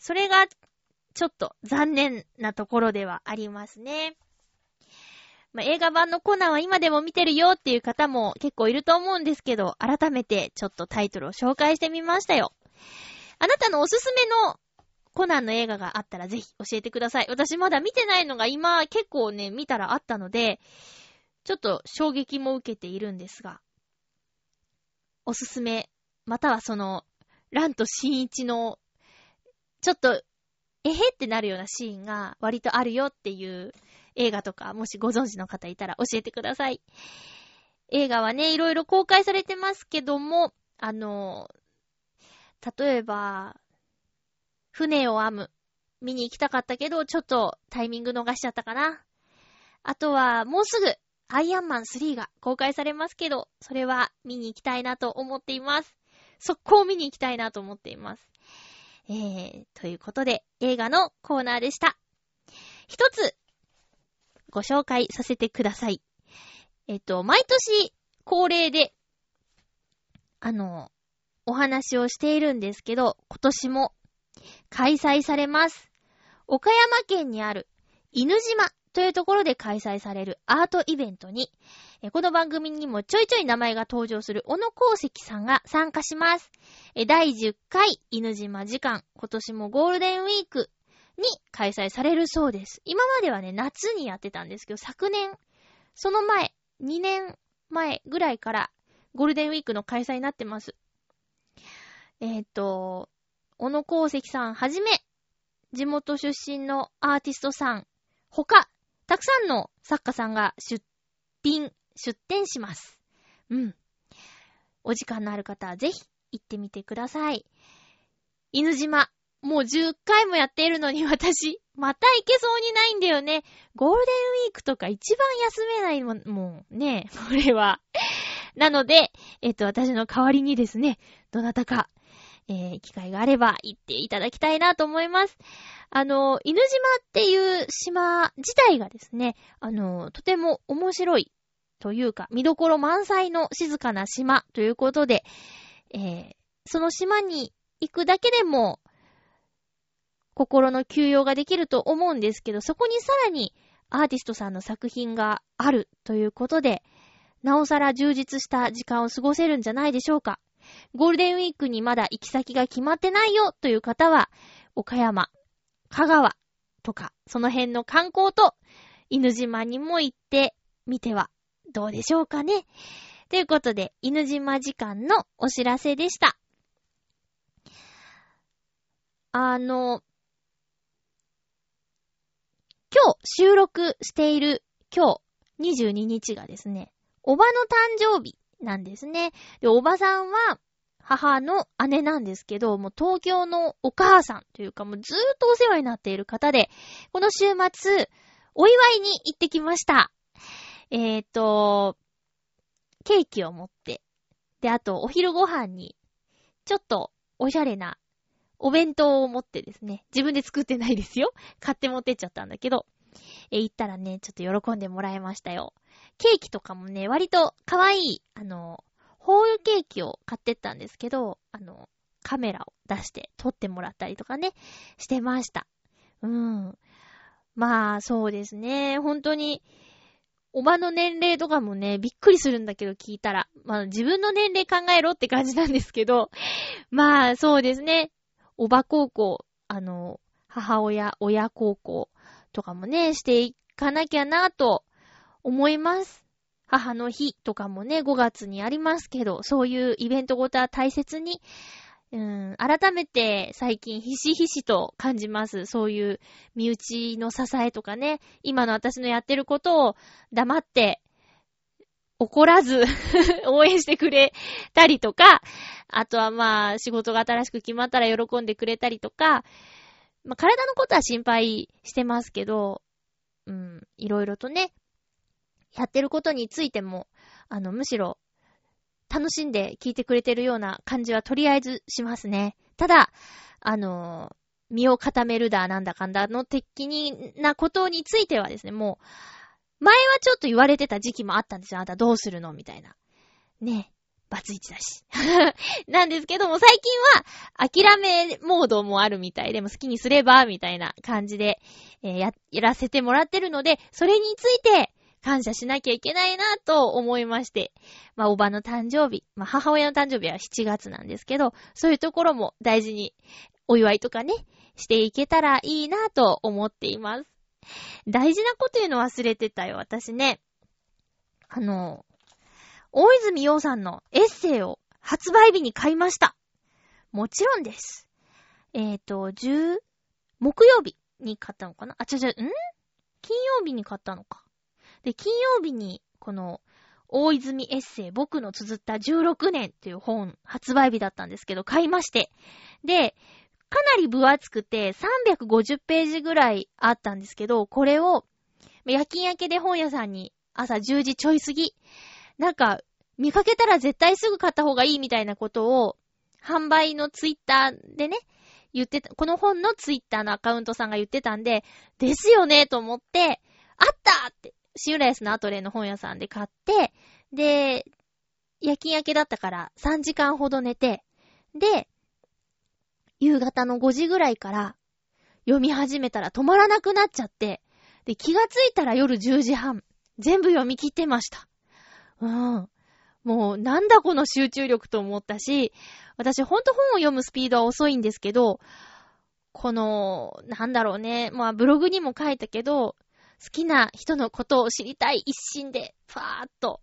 [SPEAKER 1] それが、ちょっと残念なところではありますね。まあ、映画版のコナンは今でも見てるよっていう方も結構いると思うんですけど、改めてちょっとタイトルを紹介してみましたよ。あなたのおすすめのコナンの映画があったらぜひ教えてください。私まだ見てないのが今結構ね、見たらあったので、ちょっと衝撃も受けているんですが、おすすめ、またはその、ランと新一の、ちょっと、えへってなるようなシーンが割とあるよっていう映画とか、もしご存知の方いたら教えてください。映画はね、いろいろ公開されてますけども、あの、例えば、船を編む。見に行きたかったけど、ちょっとタイミング逃しちゃったかな。あとは、もうすぐ、アイアンマン3が公開されますけど、それは見に行きたいなと思っています。速攻見に行きたいなと思っています。えー、ということで、映画のコーナーでした。一つ、ご紹介させてください。えっと、毎年恒例で、あの、お話をしているんですけど、今年も開催されます。岡山県にある犬島というところで開催されるアートイベントに、この番組にもちょいちょい名前が登場する小野功石さんが参加します。第10回犬島時間、今年もゴールデンウィークに開催されるそうです。今まではね、夏にやってたんですけど、昨年、その前、2年前ぐらいからゴールデンウィークの開催になってます。えっ、と、小野功石さんはじめ、地元出身のアーティストさん、他、たくさんの作家さんが出品、出展します。うん。お時間のある方はぜひ行ってみてください。犬島、もう10回もやっているのに私、また行けそうにないんだよね。ゴールデンウィークとか一番休めないもん、もうね、これは。なので、えっと、私の代わりにですね、どなたか、えー、機会があれば行っていただきたいなと思います。あの、犬島っていう島自体がですね、あの、とても面白いというか、見どころ満載の静かな島ということで、えー、その島に行くだけでも、心の休養ができると思うんですけど、そこにさらにアーティストさんの作品があるということで、なおさら充実した時間を過ごせるんじゃないでしょうか。ゴールデンウィークにまだ行き先が決まってないよという方は、岡山、香川とか、その辺の観光と犬島にも行ってみてはどうでしょうかね。ということで、犬島時間のお知らせでした。あの、今日収録している今日22日がですね、おばの誕生日なんですね。で、おばさんは母の姉なんですけど、もう東京のお母さんというかもうずーっとお世話になっている方で、この週末、お祝いに行ってきました。えーと、ケーキを持って、で、あとお昼ご飯に、ちょっとおしゃれなお弁当を持ってですね、自分で作ってないですよ。買って持ってっちゃったんだけど、え行ったらね、ちょっと喜んでもらいましたよ。ケーキとかもね、割と可愛い、あの、ホールケーキを買ってったんですけど、あの、カメラを出して撮ってもらったりとかね、してました。うん。まあ、そうですね。本当に、おばの年齢とかもね、びっくりするんだけど聞いたら。まあ、自分の年齢考えろって感じなんですけど、まあ、そうですね。おば高校、あの、母親、親孝行とかもね、していかなきゃなと思います。母の日とかもね、5月にありますけど、そういうイベントごとは大切に、うん、改めて最近ひしひしと感じます。そういう身内の支えとかね、今の私のやってることを黙って怒らず 応援してくれたりとか、あとはまあ仕事が新しく決まったら喜んでくれたりとか、まあ体のことは心配してますけど、うん、いろいろとね、やってることについても、あの、むしろ、楽しんで聞いてくれてるような感じはとりあえずしますね。ただ、あの、身を固めるだ、なんだかんだの的になことについてはですね、もう、前はちょっと言われてた時期もあったんですよ。あんたどうするのみたいな。ね。バツイチだし。なんですけども、最近は、諦めモードもあるみたいでも好きにすれば、みたいな感じで、えーや、やらせてもらってるので、それについて、感謝しなきゃいけないなと思いまして。まあ、おばの誕生日、まあ、母親の誕生日は7月なんですけど、そういうところも大事にお祝いとかね、していけたらいいなと思っています。大事なこと言うの忘れてたよ、私ね。あの、大泉洋さんのエッセイを発売日に買いました。もちろんです。えっ、と、10、木曜日に買ったのかな？あ、ちょちょ、ん？金曜日に買ったのか。で、金曜日に、この、大泉エッセイ、僕の綴った16年っていう本、発売日だったんですけど、買いまして。で、かなり分厚くて、350ページぐらいあったんですけど、これを、夜勤明けで本屋さんに朝10時ちょい過ぎ、なんか、見かけたら絶対すぐ買った方がいいみたいなことを、販売のツイッターでね、言ってた、この本のツイッターのアカウントさんが言ってたんで、ですよねと思って、あったって、シウライスのアトレの本屋さんで買って、で、夜勤明けだったから3時間ほど寝て、で、夕方の5時ぐらいから読み始めたら止まらなくなっちゃって、で、気がついたら夜10時半。全部読み切ってました。うん。もう、なんだこの集中力と思ったし、私ほんと本を読むスピードは遅いんですけど、この、なんだろうね、まあブログにも書いたけど、好きな人のことを知りたい一心で、ファーっと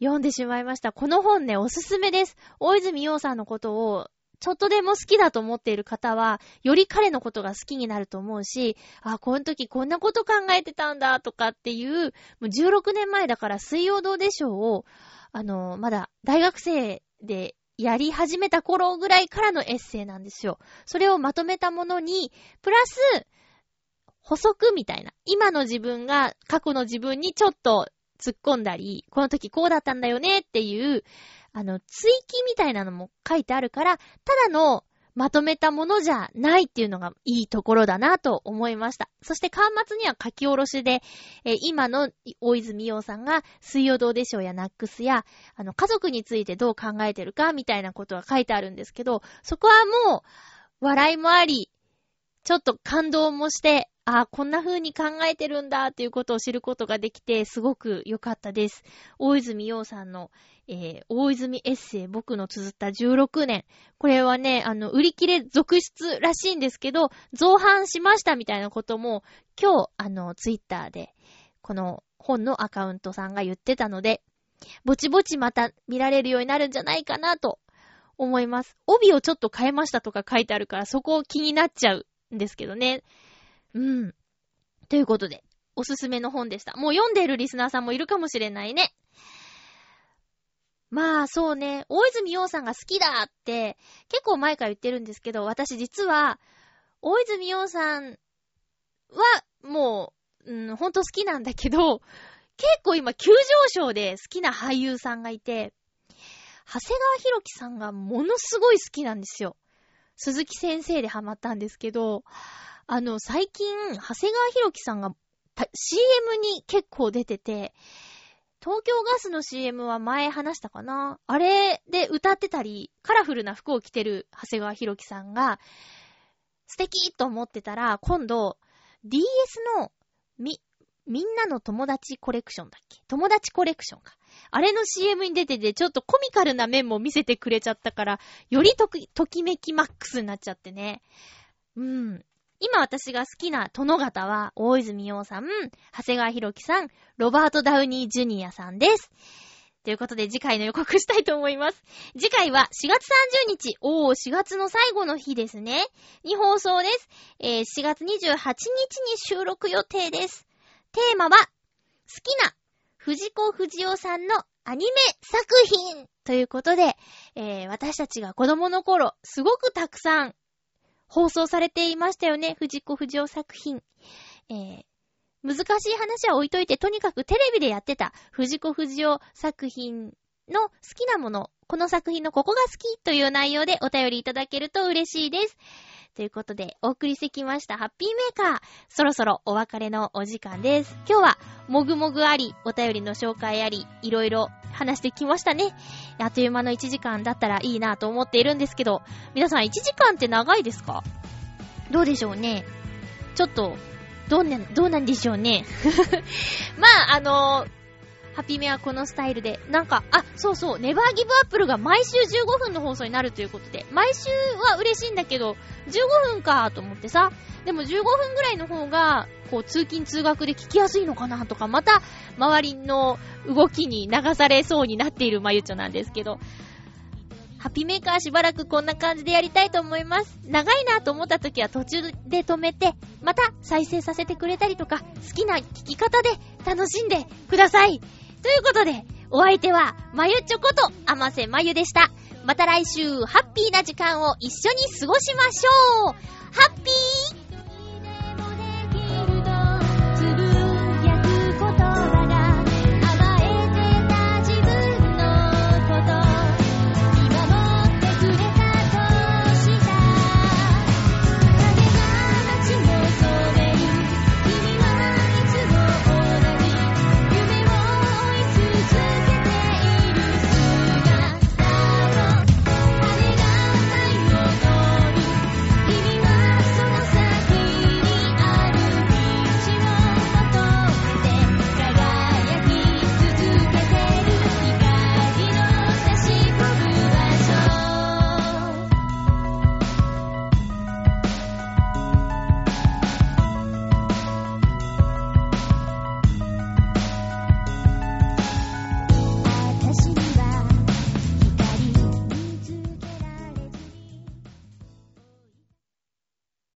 [SPEAKER 1] 読んでしまいました。この本ね、おすすめです。大泉洋さんのことを、ちょっとでも好きだと思っている方は、より彼のことが好きになると思うし、あ、この時こんなこと考えてたんだとかっていう、もう16年前だから水曜どうでしょうを、あの、まだ大学生でやり始めた頃ぐらいからのエッセイなんですよ。それをまとめたものに、プラス、補足みたいな。今の自分が過去の自分にちょっと突っ込んだり、この時こうだったんだよねっていう、あの、追記みたいなのも書いてあるから、ただのまとめたものじゃないっていうのがいいところだなと思いました。そして端末には書き下ろしで、えー今の大泉洋さんが水曜どうでしょうやナックスや、あの、家族についてどう考えてるかみたいなことが書いてあるんですけど、そこはもう、笑いもあり、ちょっと感動もして、ああ、こんな風に考えてるんだっていうことを知ることができて、すごく良かったです。大泉洋さんの、えー、大泉エッセイ、僕の綴った16年。これはね、あの、売り切れ続出らしいんですけど、造反しましたみたいなことも、今日、あの、ツイッターで、この本のアカウントさんが言ってたので、ぼちぼちまた見られるようになるんじゃないかなと思います。帯をちょっと変えましたとか書いてあるから、そこ気になっちゃうんですけどね。うん。ということで、おすすめの本でした。もう読んでいるリスナーさんもいるかもしれないね。まあ、そうね。大泉洋さんが好きだって、結構前から言ってるんですけど、私実は、大泉洋さんは、もう、うん、ほんと好きなんだけど、結構今急上昇で好きな俳優さんがいて、長谷川博己さんがものすごい好きなんですよ。鈴木先生でハマったんですけど、あの、最近、長谷川博己さんが CM に結構出てて、東京ガスの CM は前話したかな？あれで歌ってたり、カラフルな服を着てる長谷川博己さんが、素敵と思ってたら、今度、DS の、み、みんなの友達コレクションだっけ？友達コレクションか。あれの CM に出てて、ちょっとコミカルな面も見せてくれちゃったから、よりとき、ときめきマックスになっちゃってね。うん。今私が好きな殿方は、大泉洋さん、長谷川博己さん、ロバート・ダウニー・ジュニアさんです。ということで次回の予告したいと思います。次回は4月30日、おー、4月の最後の日ですね。に放送です。えー、4月28日に収録予定です。テーマは、好きな藤子不二雄さんのアニメ作品ということで、えー、私たちが子供の頃、すごくたくさん放送されていましたよね。藤子不二雄作品。えー、難しい話は置いといて、とにかくテレビでやってた藤子不二雄作品の好きなもの、この作品のここが好きという内容でお便りいただけると嬉しいです。ということで、お送りしてきましたハッピーメーカー。そろそろお別れのお時間です。今日は、もぐもぐあり、お便りの紹介あり、いろいろ話してきましたね。あっという間の1時間だったらいいなと思っているんですけど、皆さん1時間って長いですか？どうでしょうね。ちょっと、どうね、どうなんでしょうね。まあ、あのハピメはこのスタイルで、なんか、あ、そうそう、ネバーギブアップルが毎週15分の放送になるということで、毎週は嬉しいんだけど、15分かと思ってさ、でも15分ぐらいの方が、こう、通勤通学で聞きやすいのかなとか、また、周りの動きに流されそうになっているまゆちょなんですけど、ハピメーカーしばらくこんな感じでやりたいと思います。長いなと思った時は途中で止めて、また再生させてくれたりとか、好きな聞き方で楽しんでください。ということで、お相手は、まゆちょこと、あませまゆでした。また来週、ハッピーな時間を一緒に過ごしましょうハッピー